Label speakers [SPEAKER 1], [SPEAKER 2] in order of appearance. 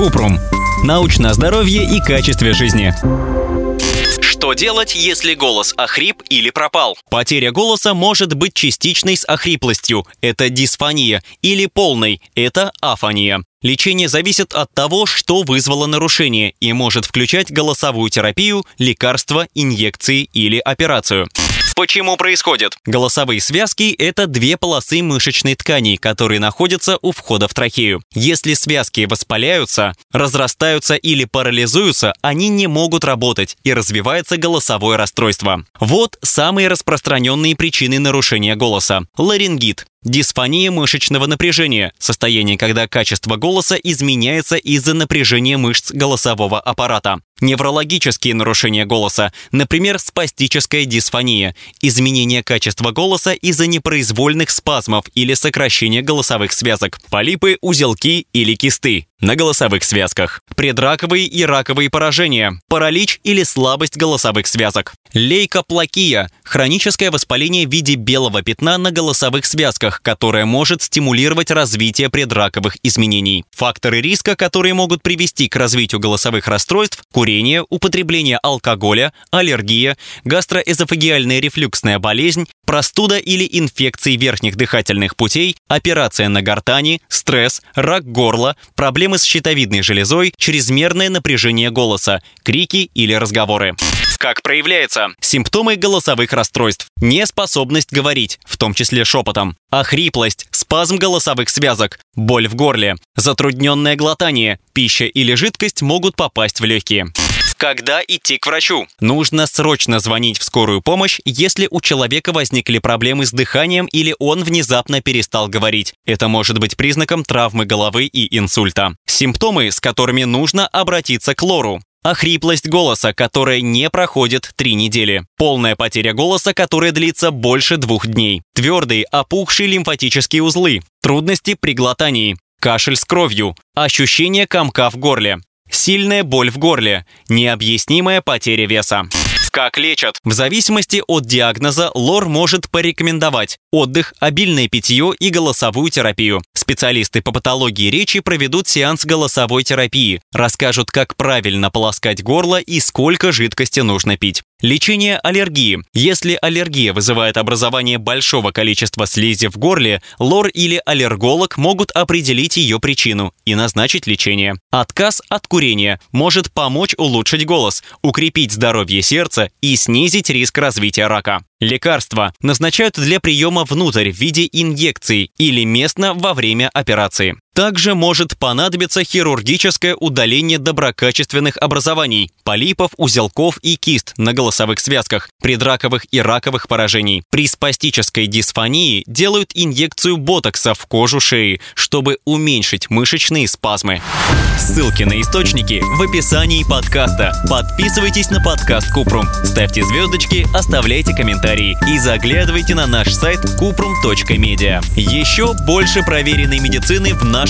[SPEAKER 1] Купрум. Научное здоровье и качестве жизни.
[SPEAKER 2] Что делать, если голос охрип или пропал?
[SPEAKER 1] Потеря голоса может быть частичной с охриплостью – это дисфония, или полной – это афония. Лечение зависит от того, что вызвало нарушение и может включать голосовую терапию, лекарства, инъекции или операцию.
[SPEAKER 2] Почему происходит?
[SPEAKER 1] Голосовые связки – это две полосы мышечной ткани, которые находятся у входа в трахею. Если связки воспаляются, разрастаются или парализуются, они не могут работать и развивается голосовое расстройство. Вот самые распространенные причины нарушения голоса. Ларингит Дисфония мышечного напряжения – состояние, когда качество голоса изменяется из-за напряжения мышц голосового аппарата. Неврологические нарушения голоса, например, спастическая дисфония, изменение качества голоса из-за непроизвольных спазмов или сокращения голосовых связок, полипы, узелки или кисты на голосовых связках, предраковые и раковые поражения, паралич или слабость голосовых связок, лейкоплакия – хроническое воспаление в виде белого пятна на голосовых связках, которое может стимулировать развитие предраковых изменений. Факторы риска, которые могут привести к развитию голосовых расстройств – курение, употребление алкоголя, аллергия, гастроэзофагиальная рефлюксная болезнь, простуда или инфекции верхних дыхательных путей, операция на гортани, стресс, рак горла, проблемы с щитовидной железой, чрезмерное напряжение голоса, крики или разговоры.
[SPEAKER 2] Как проявляется?
[SPEAKER 1] Симптомы голосовых расстройств. Неспособность говорить, в том числе шепотом. Охриплость, спазм голосовых связок, боль в горле, затрудненное глотание, пища или жидкость могут попасть в легкие.
[SPEAKER 2] Когда идти к врачу?
[SPEAKER 1] Нужно срочно звонить в скорую помощь, если у человека возникли проблемы с дыханием или он внезапно перестал говорить. Это может быть признаком травмы головы и инсульта. Симптомы, с которыми нужно обратиться к лору. Охриплость голоса, которая не проходит три недели. Полная потеря голоса, которая длится больше двух дней. Твердые, опухшие лимфатические узлы. Трудности при глотании. Кашель с кровью. Ощущение комка в горле. Сильная боль в горле, необъяснимая потеря веса.
[SPEAKER 2] Как лечат?
[SPEAKER 1] В зависимости от диагноза лор может порекомендовать отдых, обильное питье и голосовую терапию. Специалисты по патологии речи проведут сеанс голосовой терапии, расскажут, как правильно полоскать горло и сколько жидкости нужно пить. Лечение аллергии. Если аллергия вызывает образование большого количества слизи в горле, лор или аллерголог могут определить ее причину и назначить лечение. Отказ от курения может помочь улучшить голос, укрепить здоровье сердца и снизить риск развития рака. Лекарства назначают для приема внутрь в виде инъекций или местно во время операции. Также может понадобиться хирургическое удаление доброкачественных образований, полипов, узелков и кист на голосовых связках, предраковых и раковых поражений. При спастической дисфонии делают инъекцию ботокса в кожу шеи, чтобы уменьшить мышечные спазмы. Ссылки на источники в описании подкаста. Подписывайтесь на подкаст Купрум, ставьте звездочки, оставляйте комментарии и заглядывайте на наш сайт kuprum.media. Еще больше проверенной медицины в нашем